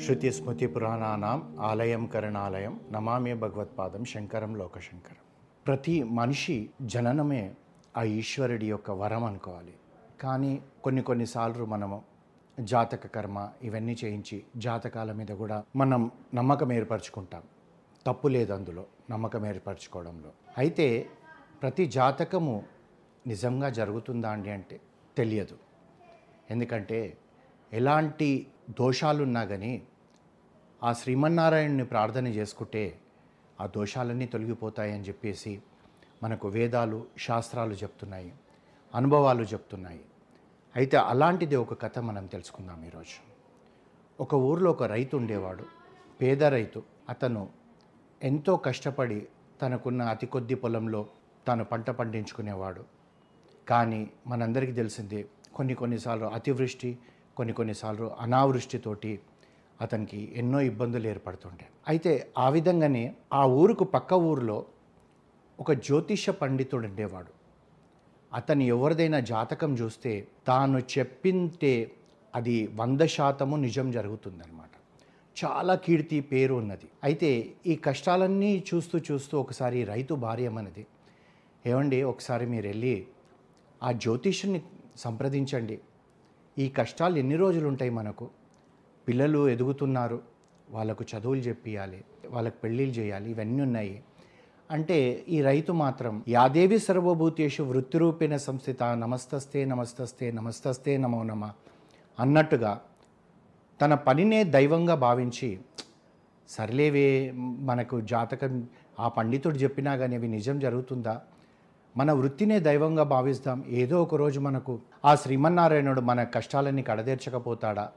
శృతి స్మృతి పురాణానాం ఆలయం కరణాలయం నమామి భగవత్పాదం శంకరం లోకశంకరం. ప్రతి మనిషి జననమే ఆ ఈశ్వరుడి యొక్క వరం అనుకోవాలి. కానీ కొన్ని కొన్నిసార్లు మనము జాతక కర్మ ఇవన్నీ చేయించి జాతకాల మీద కూడా మనం నమ్మకం ఏర్పరచుకుంటాం. తప్పు లేదు అందులో నమ్మకం ఏర్పరచుకోవడంలో. అయితే ప్రతి జాతకము నిజంగా జరుగుతుందా అండి అంటే తెలియదు. ఎందుకంటే ఎలాంటి దోషాలున్నా కానీ ఆ శ్రీమన్నారాయణుని ప్రార్థన చేసుకుంటే ఆ దోషాలన్నీ తొలగిపోతాయని చెప్పేసి మనకు వేదాలు శాస్త్రాలు చెప్తున్నాయి అనుభవాలు చెప్తున్నాయి. అయితే అలాంటిది ఒక కథ మనం తెలుసుకుందాం ఈరోజు. ఒక ఊర్లో ఒక రైతు ఉండేవాడు పేద రైతు. అతను ఎంతో కష్టపడి తనకున్న అతి కొద్ది పొలంలో తాను పంట పండించుకునేవాడు. కానీ మనందరికీ తెలిసిందే కొన్ని కొన్నిసార్లు అతివృష్టి కొన్ని కొన్నిసార్లు అనావృష్టితోటి అతనికి ఎన్నో ఇబ్బందులు ఏర్పడుతుండే అయితే ఆ విధంగానే ఆ ఊరుకు పక్క ఊరిలో ఒక జ్యోతిష పండితుడు ఉండేవాడు. అతను ఎవరిదైనా జాతకం చూస్తే తాను చెప్పింటే అది వంద శాతము నిజం జరుగుతుందనమాట చాలా కీర్తి పేరు ఉన్నది. అయితే ఈ కష్టాలన్నీ చూస్తూ చూస్తూ ఒకసారి రైతు భార్య మనది ఏమండి ఒకసారి మీరు వెళ్ళి ఆ జ్యోతిష్యుని సంప్రదించండి. ఈ కష్టాలు ఎన్ని రోజులు ఉంటాయి మనకు? పిల్లలు ఎదుగుతున్నారు. వాళ్ళకు చదువులు చెప్పియాలి. వాళ్ళకు పెళ్ళిళ్ళు చేయాలి. ఇవన్నీ ఉన్నాయి. అంటే ఈ రైతు మాత్రం యాదేవి సర్వభూతేషు వృత్తిరూపేణ సంస్థిత నమస్తస్తే నమస్తస్తే నమస్తస్తే నమో నమ అన్నట్టుగా తన పనినే దైవంగా భావించి సర్లేవే మనకు జాతకం ఆ పండితుడు చెప్పినా కానీ అవి నిజం జరుగుతుందా? మన వృత్తినే దైవంగా భావిస్తాం. ఏదో ఒక రోజు మనకు ఆ శ్రీమన్నారాయణుడు మన కష్టాలన్నీ కడదేర్చకపోతాడా?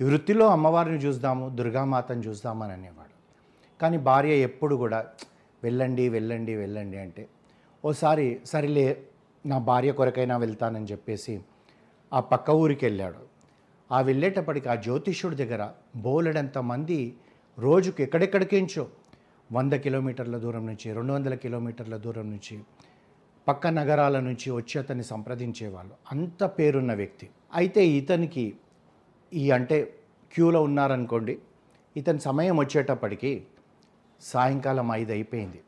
ఈ వృత్తిలో అమ్మవారిని చూద్దాము దుర్గామాతను చూద్దామని అనేవాడు. కానీ భార్య ఎప్పుడు కూడా వెళ్ళండి వెళ్ళండి వెళ్ళండి అంటే ఓసారి సరిలే నా భార్య కొరకైనా వెళ్తానని చెప్పేసి ఆ పక్క ఊరికి వెళ్ళాడు. ఆ వెళ్ళేటప్పటికి ఆ జ్యోతిష్యుడి దగ్గర బోలెడంత మంది రోజుకు ఎక్కడెక్కడికించో వంద కిలోమీటర్ల దూరం నుంచి రెండు వందల కిలోమీటర్ల దూరం నుంచి పక్క నగరాల నుంచి వచ్చి అతన్ని సంప్రదించేవాళ్ళు. అంత పేరున్న వ్యక్తి. అయితే ఇతనికి ఈ అంటే క్యూలో ఉన్నారనుకోండి ఇతని సమయం వచ్చేటప్పటికి సాయంకాలం ఐదు అయిపోయింది.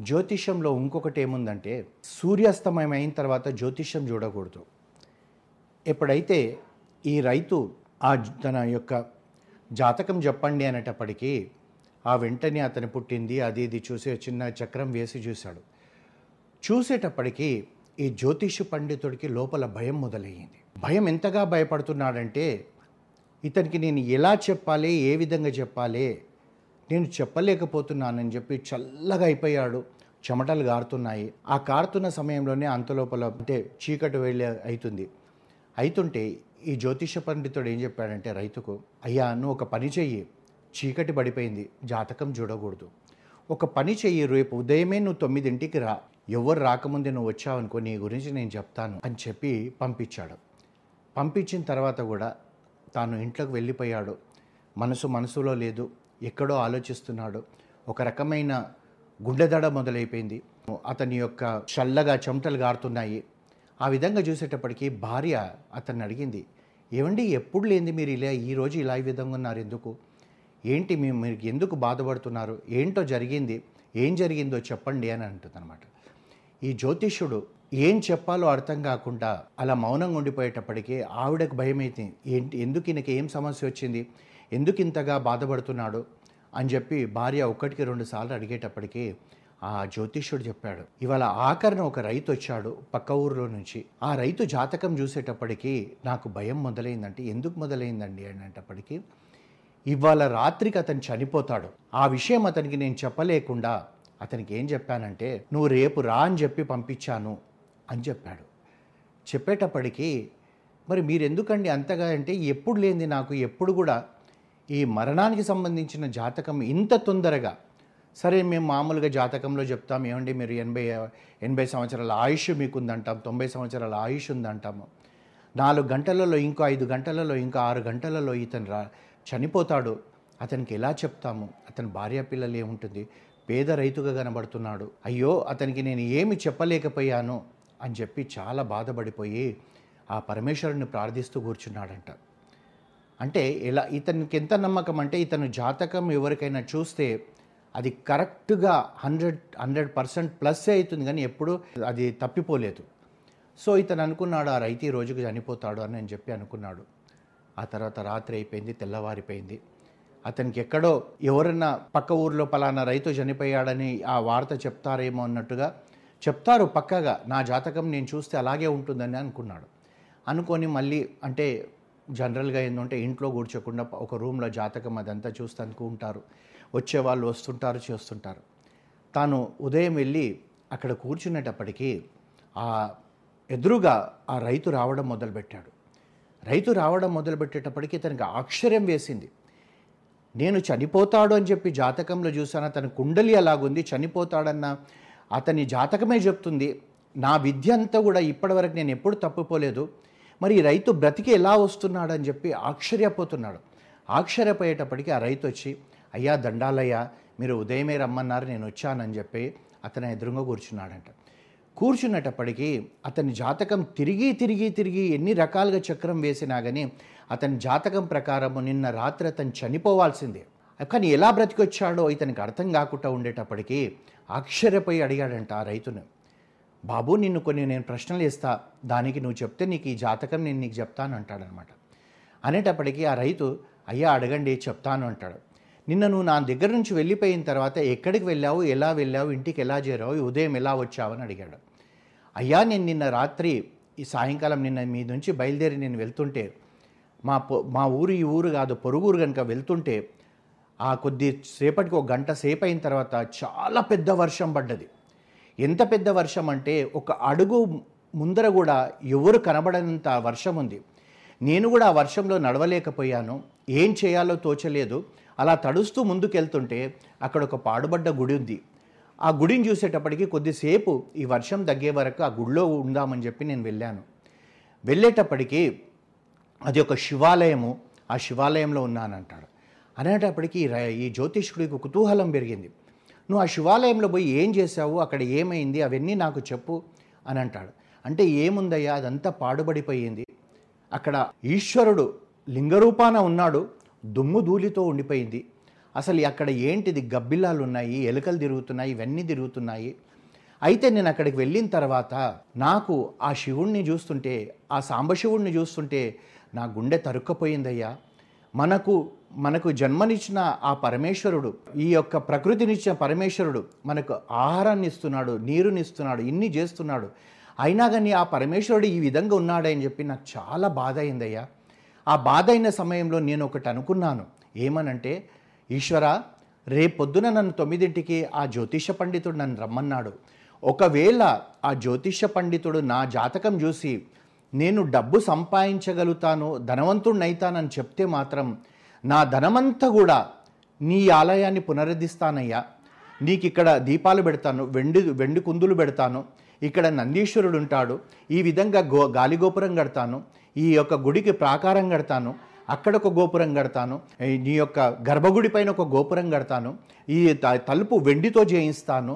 జ్యోతిష్యంలో ఇంకొకటి ఏముందంటే సూర్యాస్తమయం అయిన తర్వాత జ్యోతిష్యం చూడకూడదు. ఎప్పుడైతే ఈ రైతు ఆ తన యొక్క జాతకం చెప్పండి అనేటప్పటికీ ఆ వెంటనే అతను పుట్టింది అది ఇది చూసి చిన్న చక్రం వేసి చూశాడు. చూసేటప్పటికీ ఈ జ్యోతిష పండితుడికి లోపల భయం మొదలయ్యింది. భయం ఎంతగా భయపడుతున్నాడంటే ఇతనికి నేను ఎలా చెప్పాలి ఏ విధంగా చెప్పాలి నేను చెప్పలేకపోతున్నానని చెప్పి చల్లగా అయిపోయాడు. చెమటలు గారుతున్నాయి. ఆ కారుతున్న సమయంలోనే అంతలోపల అంటే చీకటి వెళ్ళి అవుతుంది అయితుంటే ఈ జ్యోతిష పండితుడు ఏం చెప్పాడంటే రైతుకు అయ్యా నువ్వు ఒక పని చెయ్యి. చీకటి పడిపోయింది. జాతకం చూడకూడదు. ఒక పని చెయ్యి. రేపు ఉదయమే నువ్వు తొమ్మిదింటికి రా. ఎవరు రాకముందే నువ్వు వచ్చావనుకో నీ గురించి నేను చెప్తాను అని చెప్పి పంపించాడు. పంపించిన తర్వాత కూడా తాను ఇంట్లోకి వెళ్ళిపోయాడు. మనసు మనసులో లేదు. ఎక్కడో ఆలోచిస్తున్నాడు. ఒక రకమైన గుండెదడ మొదలైపోయింది. అతని యొక్క చల్లగా చెమటలు గారుతున్నాయి. ఆ విధంగా చూసేటప్పటికి భార్య అతన్ని అడిగింది ఏమండి ఎప్పుడు లేనిది మీరు ఇలా ఈరోజు ఇలా ఈ విధంగా ఉన్నారు? ఎందుకు? ఏంటి మేము మీరు ఎందుకు బాధపడుతున్నారు? ఏంటో జరిగింది? ఏం జరిగిందో చెప్పండి అని అంటుందన్నమాట. ఈ జ్యోతిష్యుడు ఏం చెప్పాలో అర్థం కాకుండా అలా మౌనంగా ఉండిపోయేటప్పటికీ ఆవిడకు భయమైతే ఏంటి ఎందుకు ఈయనకి ఏం సమస్య వచ్చింది ఎందుకు ఇంతగా బాధపడుతున్నాడు అని చెప్పి భార్య ఒకటికి రెండు సార్లు అడిగేటప్పటికీ ఆ జ్యోతిష్యుడు చెప్పాడు. ఇవాళ ఆఖరణ ఒక రైతు వచ్చాడు పక్క ఊరిలో నుంచి. ఆ రైతు జాతకం చూసేటప్పటికీ నాకు భయం మొదలైందంటే ఎందుకు మొదలైందండి అనేటప్పటికీ ఇవాళ రాత్రికి అతను చనిపోతాడు. ఆ విషయం అతనికి నేను చెప్పలేకుండా అతనికి ఏం చెప్పానంటే నువ్వు రేపు రా అని చెప్పి పంపించాను. అని చెప్పాడు. చెప్పేటప్పటికీ మరి మీరెందుకండి అంతగా అంటే ఎప్పుడు లేనిది నాకు ఎప్పుడు కూడా ఈ మరణానికి సంబంధించిన జాతకం ఇంత తొందరగా? సరే మేము మామూలుగా జాతకంలో చెప్తాం ఏమండి మీరు ఎనభై ఎనభై సంవత్సరాల ఆయుష్ మీకు ఉందంటాం తొంభై సంవత్సరాల ఆయుష్ ఉందంటాము. నాలుగు గంటలలో ఇంకో ఐదు గంటలలో ఇంకా ఆరు గంటలలో ఇతను రా చనిపోతాడు. అతనికి ఎలా చెప్తాము? అతని భార్య పిల్లలు ఏముంటుంది? పేద రైతుగా కనబడుతున్నాడు. అయ్యో అతనికి నేను ఏమి చెప్పలేకపోయాను? అని చెప్పి చాలా బాధపడిపోయి ఆ పరమేశ్వరుని ప్రార్థిస్తూ కూర్చున్నాడంట. అంటే ఎలా ఇతనికి ఎంత నమ్మకం అంటే ఇతను జాతకం ఎవరికైనా చూస్తే అది కరెక్ట్గా హండ్రెడ్ హండ్రెడ్ పర్సెంట్ ప్లస్ అవుతుంది కానీ ఎప్పుడూ అది తప్పిపోలేదు. సో ఇతను అనుకున్నాడు ఆ రైతు ఈ రోజుకి చనిపోతాడు అని నేను చెప్పి అనుకున్నాడు. ఆ తర్వాత రాత్రి అయిపోయింది తెల్లవారిపోయింది. అతనికి ఎక్కడో ఎవరన్నా పక్క ఊర్లో పలానా రైతు చనిపోయాడని ఆ వార్త చెప్తారేమో అన్నట్టుగా చెప్తారు పక్కగా నా జాతకం నేను చూస్తే అలాగే ఉంటుందని అనుకున్నాడు. అనుకొని మళ్ళీ అంటే జనరల్గా ఏంటంటే ఇంట్లో కూర్చోకుండా ఒక రూమ్లో జాతకం అదంతా చూస్తే అనుకుంటారు వచ్చే వాళ్ళు వస్తుంటారు చేస్తుంటారు. తాను ఉదయం వెళ్ళి అక్కడ కూర్చునేటప్పటికీ ఆ ఎదురుగా ఆ రైతు రావడం మొదలుపెట్టాడు. రైతు రావడం మొదలుపెట్టేటప్పటికీ తనకి ఆశ్చర్యం వేసింది. నేను చనిపోతాడు అని చెప్పి జాతకంలో చూసాను? తన కుండలి అలాగుంది చనిపోతాడన్న అతని జాతకమే చెప్తుంది నా విద్య అంతా కూడా ఇప్పటివరకు నేను ఎప్పుడు తప్పిపోలేదు మరి ఈ రైతు బ్రతికి ఎలా వస్తున్నాడని చెప్పి ఆశ్చర్యపోతున్నాడు. ఆశ్చర్యపోయేటప్పటికి ఆ రైతు వచ్చి అయ్యా దండాలయ్యా మీరు ఉదయమే రమ్మన్నారు నేను వచ్చానని చెప్పి అతను ఎదురుగా కూర్చున్నాడంట. కూర్చున్నటప్పటికీ అతని జాతకం తిరిగి తిరిగి తిరిగి ఎన్ని రకాలుగా చక్రం వేసినా కానీ అతని జాతకం ప్రకారము నిన్న రాత్రి అతను చనిపోవాల్సిందే. కానీ ఎలా బ్రతికొచ్చాడో ఇతనికి అర్థం కాకుండా ఉండేటప్పటికీ ఆశ్చర్యపోయి అడిగాడంట ఆ రైతును. బాబు నిన్ను కొన్ని నేను ప్రశ్నలు ఇస్తా దానికి నువ్వు చెప్తే నీకు ఈ జాతకం నేను నీకు చెప్తాను అంటాడనమాట. అనేటప్పటికీ ఆ రైతు అయ్యా అడగండి చెప్తాను అంటాడు. నిన్న నువ్వు నా దగ్గర నుంచి వెళ్ళిపోయిన తర్వాత ఎక్కడికి వెళ్ళావు ఎలా వెళ్ళావు ఇంటికి ఎలా చేరావు ఉదయం ఎలా వచ్చావు అని అడిగాడు. అయ్యా నేను నిన్న రాత్రి ఈ సాయంకాలం నిన్న మీ నుంచి బయలుదేరి నేను వెళ్తుంటే మా పొ మా ఊరు ఈ ఊరు కాదు పొరుగురు కనుక వెళ్తుంటే ఆ కొద్ది సేపటికి ఒక గంట సేపు అయిన తర్వాత చాలా పెద్ద వర్షం పడ్డది. ఎంత పెద్ద వర్షం అంటే ఒక అడుగు ముందర కూడా ఎవరు కనబడనంత వర్షం ఉంది. నేను కూడా ఆ వర్షంలో నడవలేకపోయాను. ఏం చేయాలో తోచలేదు. అలా తడుస్తూ ముందుకెళ్తుంటే అక్కడ ఒక పాడుబడ్డ గుడి ఉంది. ఆ గుడిని చూసేటప్పటికి కొద్దిసేపు ఈ వర్షం తగ్గే వరకు ఆ గుడిలో ఉందామని చెప్పి నేను వెళ్ళాను. వెళ్ళేటప్పటికీ అది ఒక శివాలయము. ఆ శివాలయంలో ఉన్నానంటాడు. అనేటప్పటికీ ఈ జ్యోతిష్కుడికి కుతూహలం పెరిగింది. నువ్వు ఆ శివాలయంలో పోయి ఏం చేశావు? అక్కడ ఏమైంది? అవన్నీ నాకు చెప్పు అని అంటాడు. అంటే ఏముందయ్యా? అదంతా పాడుబడిపోయింది. అక్కడ ఈశ్వరుడు లింగరూపాన ఉన్నాడు. దుమ్ము ధూళితో ఉండిపోయింది. అసలు అక్కడ ఏంటిది? గబ్బిలాలు ఉన్నాయి ఎలుకలు తిరుగుతున్నాయి ఇవన్నీ తిరుగుతున్నాయి. అయితే నేను అక్కడికి వెళ్ళిన తర్వాత నాకు ఆ శివుణ్ణి చూస్తుంటే ఆ సాంబశివుణ్ణి చూస్తుంటే నా గుండె తరుక్కపోయిందయ్యా. మనకు మనకు జన్మనిచ్చిన ఆ పరమేశ్వరుడు ఈ యొక్క ప్రకృతినిచ్చిన పరమేశ్వరుడు మనకు ఆహారాన్ని ఇస్తున్నాడు నీరుని ఇస్తున్నాడు ఇన్ని చేస్తున్నాడు. అయినా కానీ ఆ పరమేశ్వరుడు ఈ విధంగా ఉన్నాడని చెప్పి నాకు చాలా బాధ అయిందయ్యా. ఆ బాధ అయిన సమయంలో నేను ఒకటి అనుకున్నాను. ఏమనంటే ఈశ్వర రేపొద్దున నన్ను తొమ్మిదింటికి ఆ జ్యోతిష పండితుడు నన్ను రమ్మన్నాడు. ఒకవేళ ఆ జ్యోతిష పండితుడు నా జాతకం చూసి నేను డబ్బు సంపాదించగలుగుతాను ధనవంతుడినైతానని చెప్తే మాత్రం నా ధనమంతా కూడా నీ ఆలయాన్ని పునరుద్ధిస్తానయ్యా. నీకు ఇక్కడ దీపాలు పెడతాను వెండి వెండి కుందులు పెడతాను ఇక్కడ నందీశ్వరుడు ఉంటాడు ఈ విధంగా గో గాలిగోపురం కడతాను ఈ యొక్క గుడికి ప్రాకారం కడతాను అక్కడ ఒక గోపురం కడతాను నీ యొక్క గర్భగుడి పైన ఒక గోపురం కడతాను ఈ త- తలుపు వెండితో చేయిస్తాను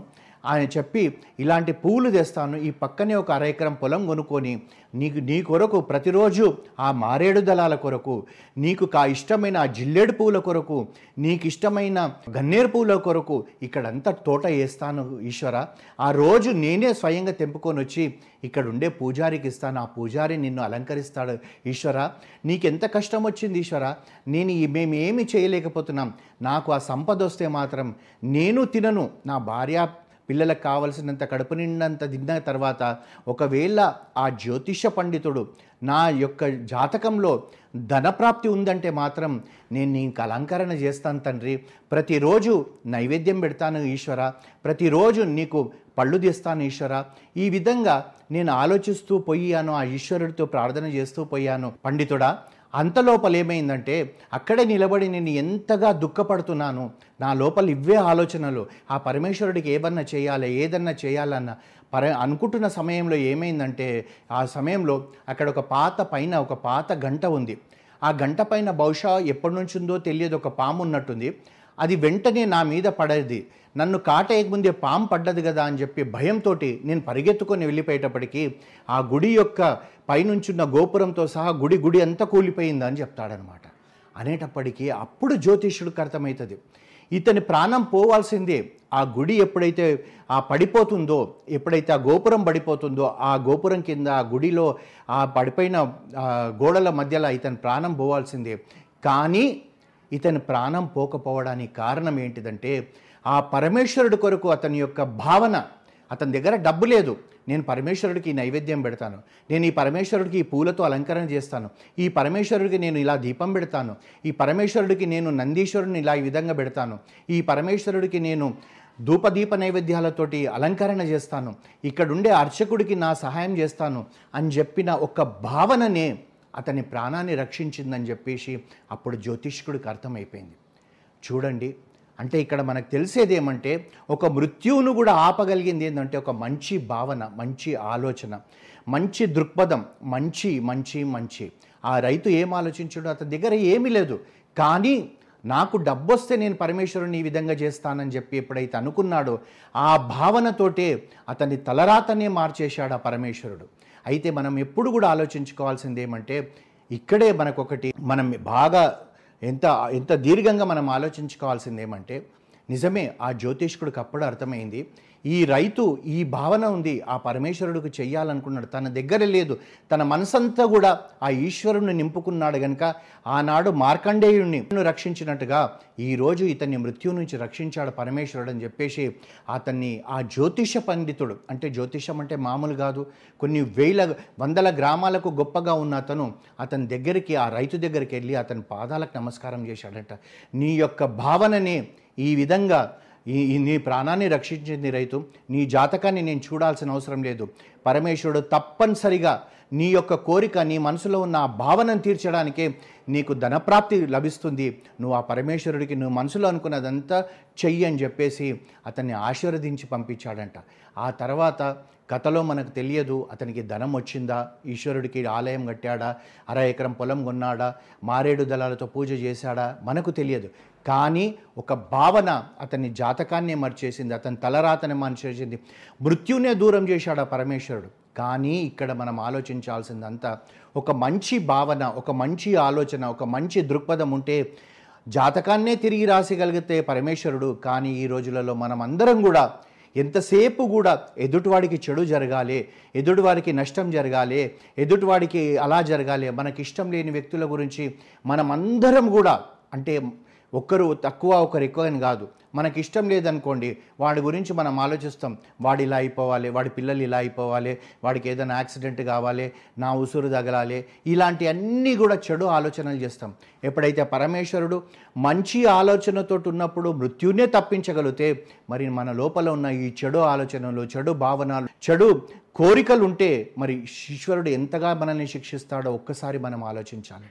ఆయన చెప్పి ఇలాంటి పువ్వులు తెస్తాను. ఈ పక్కనే ఒక అర ఎకరం పొలం కొనుక్కొని నీకు నీ కొరకు ప్రతిరోజు ఆ మారేడు దళాల కొరకు నీకు కా ఇష్టమైన ఆ జిల్లేడు పువ్వుల కొరకు నీకు ఇష్టమైన గన్నేరు పువ్వుల కొరకు ఇక్కడంతా తోట వేస్తాను ఈశ్వర. ఆ రోజు నేనే స్వయంగా తెంపుకొని వచ్చి ఇక్కడ ఉండే పూజారికి ఇస్తాను. ఆ పూజారి నిన్ను అలంకరిస్తాడు ఈశ్వర. నీకెంత కష్టం వచ్చింది ఈశ్వర? నేను మేము ఏమి చేయలేకపోతున్నాం. నాకు ఆ సంపద వస్తే మాత్రం నేను తినను. నా భార్య పిల్లలకు కావలసినంత కడుపు నిండంత తిన్న తర్వాత ఒకవేళ ఆ జ్యోతిష పండితుడు నా యొక్క జాతకంలో ధనప్రాప్తి ఉందంటే మాత్రం నేను నీకు అలంకరణ చేస్తాను తండ్రి. ప్రతిరోజు నైవేద్యం పెడతాను ఈశ్వర. ప్రతిరోజు నీకు పళ్ళు తీస్తాను ఈశ్వర. ఈ విధంగా నేను ఆలోచిస్తూ పోయాను ఆ ఈశ్వరుడితో ప్రార్థన చేస్తూ పోయాను. పండితుడా అంతలోపల ఏమైందంటే అక్కడే నిలబడి నేను ఎంతగా దుఃఖపడుతున్నాను నా లోపల ఇవే ఆలోచనలు ఆ పరమేశ్వరుడికి ఏమన్నా చేయాలి ఏదన్నా చేయాలన్న పర అనుకుంటున్న సమయంలో ఏమైందంటే ఆ సమయంలో అక్కడ ఒక పాత పైన ఒక పాత గంట ఉంది. ఆ గంట పైన బహుశా ఎప్పటి నుంచి ఉందో తెలియదు ఒక పాము ఉన్నట్టుంది. అది వెంటనే నా మీద పడేది. నన్ను కాటేయకముందే పాము పడ్డది కదా అని చెప్పి భయంతో నేను పరిగెత్తుకొని వెళ్ళిపోయేటప్పటికీ ఆ గుడి యొక్క పైనుంచున్న గోపురంతో సహా గుడి గుడి అంతా కూలిపోయిందని చెప్తాడనమాట. అనేటప్పటికీ అప్పుడు జ్యోతిష్యుడికి అర్థమవుతుంది ఇతని ప్రాణం పోవాల్సిందే. ఆ గుడి ఎప్పుడైతే ఆ పడిపోతుందో ఎప్పుడైతే ఆ గోపురం పడిపోతుందో ఆ గోపురం కింద ఆ గుడిలో ఆ పడిపోయిన గోడల మధ్యలో ఇతని ప్రాణం పోవాల్సిందే. కానీ ఇతని ప్రాణం పోకపోవడానికి కారణం ఏంటిదంటే ఆ పరమేశ్వరుడి కొరకు అతని యొక్క భావన అతని దగ్గర డబ్బు లేదు. నేను పరమేశ్వరుడికి నైవేద్యం పెడతాను. నేను ఈ పరమేశ్వరుడికి ఈ పూలతో అలంకరణ చేస్తాను. ఈ పరమేశ్వరుడికి నేను ఇలా దీపం పెడతాను. ఈ పరమేశ్వరుడికి నేను నందీశ్వరుని ఇలా ఈ విధంగా పెడతాను. ఈ పరమేశ్వరుడికి నేను ధూపదీప నైవేద్యాలతోటి అలంకరణ చేస్తాను. ఇక్కడుండే అర్చకుడికి నా సహాయం చేస్తాను అని చెప్పిన ఒక భావననే అతని ప్రాణాన్ని రక్షించిందని చెప్పేసి అప్పుడు జ్యోతిష్కుడికి అర్థమైపోయింది. చూడండి అంటే ఇక్కడ మనకు తెలిసేది ఏమంటే ఒక మృత్యువును కూడా ఆపగలిగింది ఏంటంటే ఒక మంచి భావన మంచి ఆలోచన మంచి దృక్పథం మంచి మంచి మంచి. ఆ రైతు ఏం ఆలోచించాడు అతని దగ్గర ఏమీ లేదు. కానీ నాకు డబ్బు వస్తే నేను పరమేశ్వరుని ఈ విధంగా చేస్తానని చెప్పి ఎప్పుడైతే అనుకున్నాడో ఆ భావనతోటే అతని తలరాతనే మార్చేశాడు ఆ పరమేశ్వరుడు. అయితే మనం ఎప్పుడు కూడా ఆలోచించుకోవాల్సింది ఏమంటే ఇక్కడే మనకొకటి మనం బాగా ఎంత ఎంత దీర్ఘంగా మనం ఆలోచించుకోవాల్సింది ఏమంటే నిజమే ఆ జ్యోతిష్కుడికి అప్పుడు అర్థమైంది ఈ రైతు ఈ భావన ఉంది ఆ పరమేశ్వరుడికి చెయ్యాలనుకున్నాడు. తన దగ్గర లేదు. తన మనసంతా కూడా ఆ ఈశ్వరుని నింపుకున్నాడు గనుక ఆనాడు మార్కండేయుణ్ణి రక్షించినట్టుగా ఈరోజు ఇతన్ని మృత్యు నుంచి రక్షించాడు పరమేశ్వరుడు అని చెప్పేసి అతన్ని ఆ జ్యోతిష పండితుడు అంటే జ్యోతిషం అంటే మామూలు కాదు కొన్ని వేల వందల గ్రామాలకు గొప్పగా ఉన్న అతను అతని దగ్గరికి ఆ రైతు దగ్గరికి వెళ్ళి అతని పాదాలకు నమస్కారం చేశాడట. నీ యొక్క భావననే ఈ విధంగా ఈ నీ ప్రాణాన్ని రక్షించింది రైతు. నీ జాతకాన్ని నేను చూడాల్సిన అవసరం లేదు. పరమేశ్వరుడు తప్పనిసరిగా నీ యొక్క కోరిక నీ మనసులో ఉన్న ఆ భావనను తీర్చడానికే నీకు ధనప్రాప్తి లభిస్తుంది. నువ్వు ఆ పరమేశ్వరుడికి నువ్వు మనసులో అనుకున్నదంతా చెయ్యి అని చెప్పేసి అతన్ని ఆశీర్వదించి పంపించాడంట. ఆ తర్వాత కథలో మనకు తెలియదు అతనికి ధనం వచ్చిందా ఈశ్వరుడికి ఆలయం కట్టాడా అర ఎకరం పొలం కొన్నాడా మారేడు దళాలతో పూజ చేశాడా మనకు తెలియదు. కానీ ఒక భావన అతని జాతకాన్నే మర్చేసింది అతని తలరాతని మర్చేసింది. మృత్యునే దూరం చేశాడు పరమేశ్వరుడు? కానీ ఇక్కడ మనం ఆలోచించాల్సిందంతా ఒక మంచి భావన ఒక మంచి ఆలోచన ఒక మంచి దృక్పథం ఉంటే జాతకాన్నే తిరిగి రాసిగలిగితే పరమేశ్వరుడు కానీ ఈ రోజులలో మనం అందరం కూడా ఎంతసేపు కూడా ఎదుటివాడికి చెడు జరగాలి ఎదుటివాడికి నష్టం జరగాలి ఎదుటివాడికి అలా జరగాలి మనకి ఇష్టం లేని వ్యక్తుల గురించి మనం అందరం కూడా అంటే ఒక్కరు తక్కువ ఒకరు ఎక్కువ అని కాదు. మనకి ఇష్టం లేదనుకోండి వాడి గురించి మనం ఆలోచిస్తాం. వాడు ఇలా అయిపోవాలి వాడి పిల్లలు ఇలా అయిపోవాలి వాడికి ఏదైనా యాక్సిడెంట్ కావాలి నా ఉసురు తగలాలి ఇలాంటి అన్నీ కూడా చెడు ఆలోచనలు చేస్తాం. ఎప్పుడైతే పరమేశ్వరుడు మంచి ఆలోచనతో ఉన్నప్పుడు మృత్యునే తప్పించగలిగితే మరి మన లోపల ఉన్న ఈ చెడు ఆలోచనలు చెడు భావనలు చెడు కోరికలు ఉంటే మరి ఈశ్వరుడు ఎంతగా మనల్ని శిక్షిస్తాడో ఒక్కసారి మనం ఆలోచించాలి.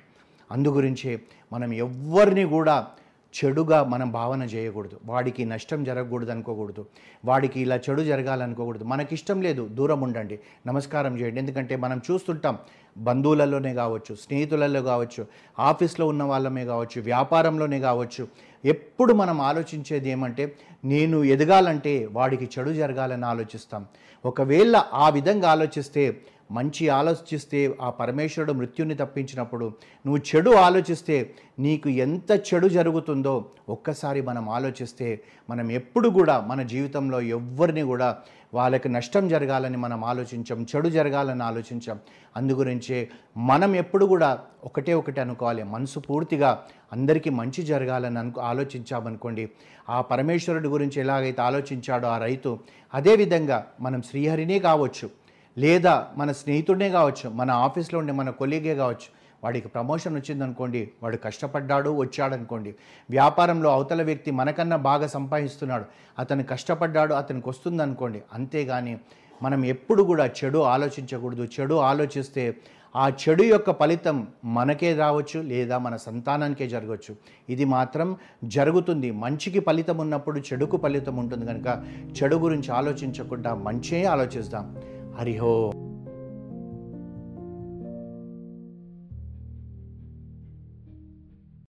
అందుగురించే మనం ఎవ్వరిని కూడా చెడుగా మనం భావన చేయకూడదు. వాడికి నష్టం జరగకూడదు అనుకోకూడదు. వాడికి ఇలా చెడు జరగాలనుకోకూడదు మనకిష్టం లేదు దూరం ఉండండి. నమస్కారం చేయండి. ఎందుకంటే మనం చూస్తుంటాం బంధువులలోనే కావచ్చు స్నేహితులలో కావచ్చు ఆఫీస్లో ఉన్న వాళ్ళమే కావచ్చు వ్యాపారంలోనే కావచ్చు. ఎప్పుడు మనం ఆలోచించేది ఏమంటే నేను ఎదగాలంటే వాడికి చెడు జరగాలని ఆలోచిస్తాం. ఒకవేళ ఆ విధంగా ఆలోచిస్తే మంచి ఆలోచిస్తే ఆ పరమేశ్వరుడు మృత్యుని తప్పించినప్పుడు నువ్వు చెడు ఆలోచిస్తే నీకు ఎంత చెడు జరుగుతుందో ఒక్కసారి మనం ఆలోచిస్తే మనం ఎప్పుడు కూడా మన జీవితంలో ఎవ్వరిని కూడా వాళ్ళకి నష్టం జరగాలని మనం ఆలోచించాం చెడు జరగాలని ఆలోచించాం. అందుగురించే మనం ఎప్పుడు కూడా ఒకటే ఒకటి అనుకోవాలి. మనసు పూర్తిగా అందరికీ మంచి జరగాలని అనుకో ఆలోచించామనుకోండి ఆ పరమేశ్వరుడి గురించి ఎలాగైతే ఆలోచించాడో ఆ రైతు అదేవిధంగా మనం శ్రీహరినే కావచ్చు. లేదా మన స్నేహితుడినే కావచ్చు మన ఆఫీస్లో ఉండే మన కొలీగే కావచ్చు వాడికి ప్రమోషన్ వచ్చిందనుకోండి వాడు కష్టపడ్డాడు వచ్చాడనుకోండి వ్యాపారంలో అవతల వ్యక్తి మనకన్నా బాగా సంపాదిస్తున్నాడు అతను కష్టపడ్డాడు అతనికి వస్తుందనుకోండి అంతేగాని మనం ఎప్పుడు కూడా చెడు ఆలోచించకూడదు. చెడు ఆలోచిస్తే ఆ చెడు యొక్క ఫలితం మనకే రావచ్చు లేదా మన సంతానానికే జరగవచ్చు. ఇది మాత్రం జరుగుతుంది. మంచికి ఫలితం ఉన్నప్పుడు చెడుకు ఫలితం ఉంటుంది కనుక చెడు గురించి ఆలోచించకుండా మంచే ఆలోచిస్తాం. ஹரிஹோ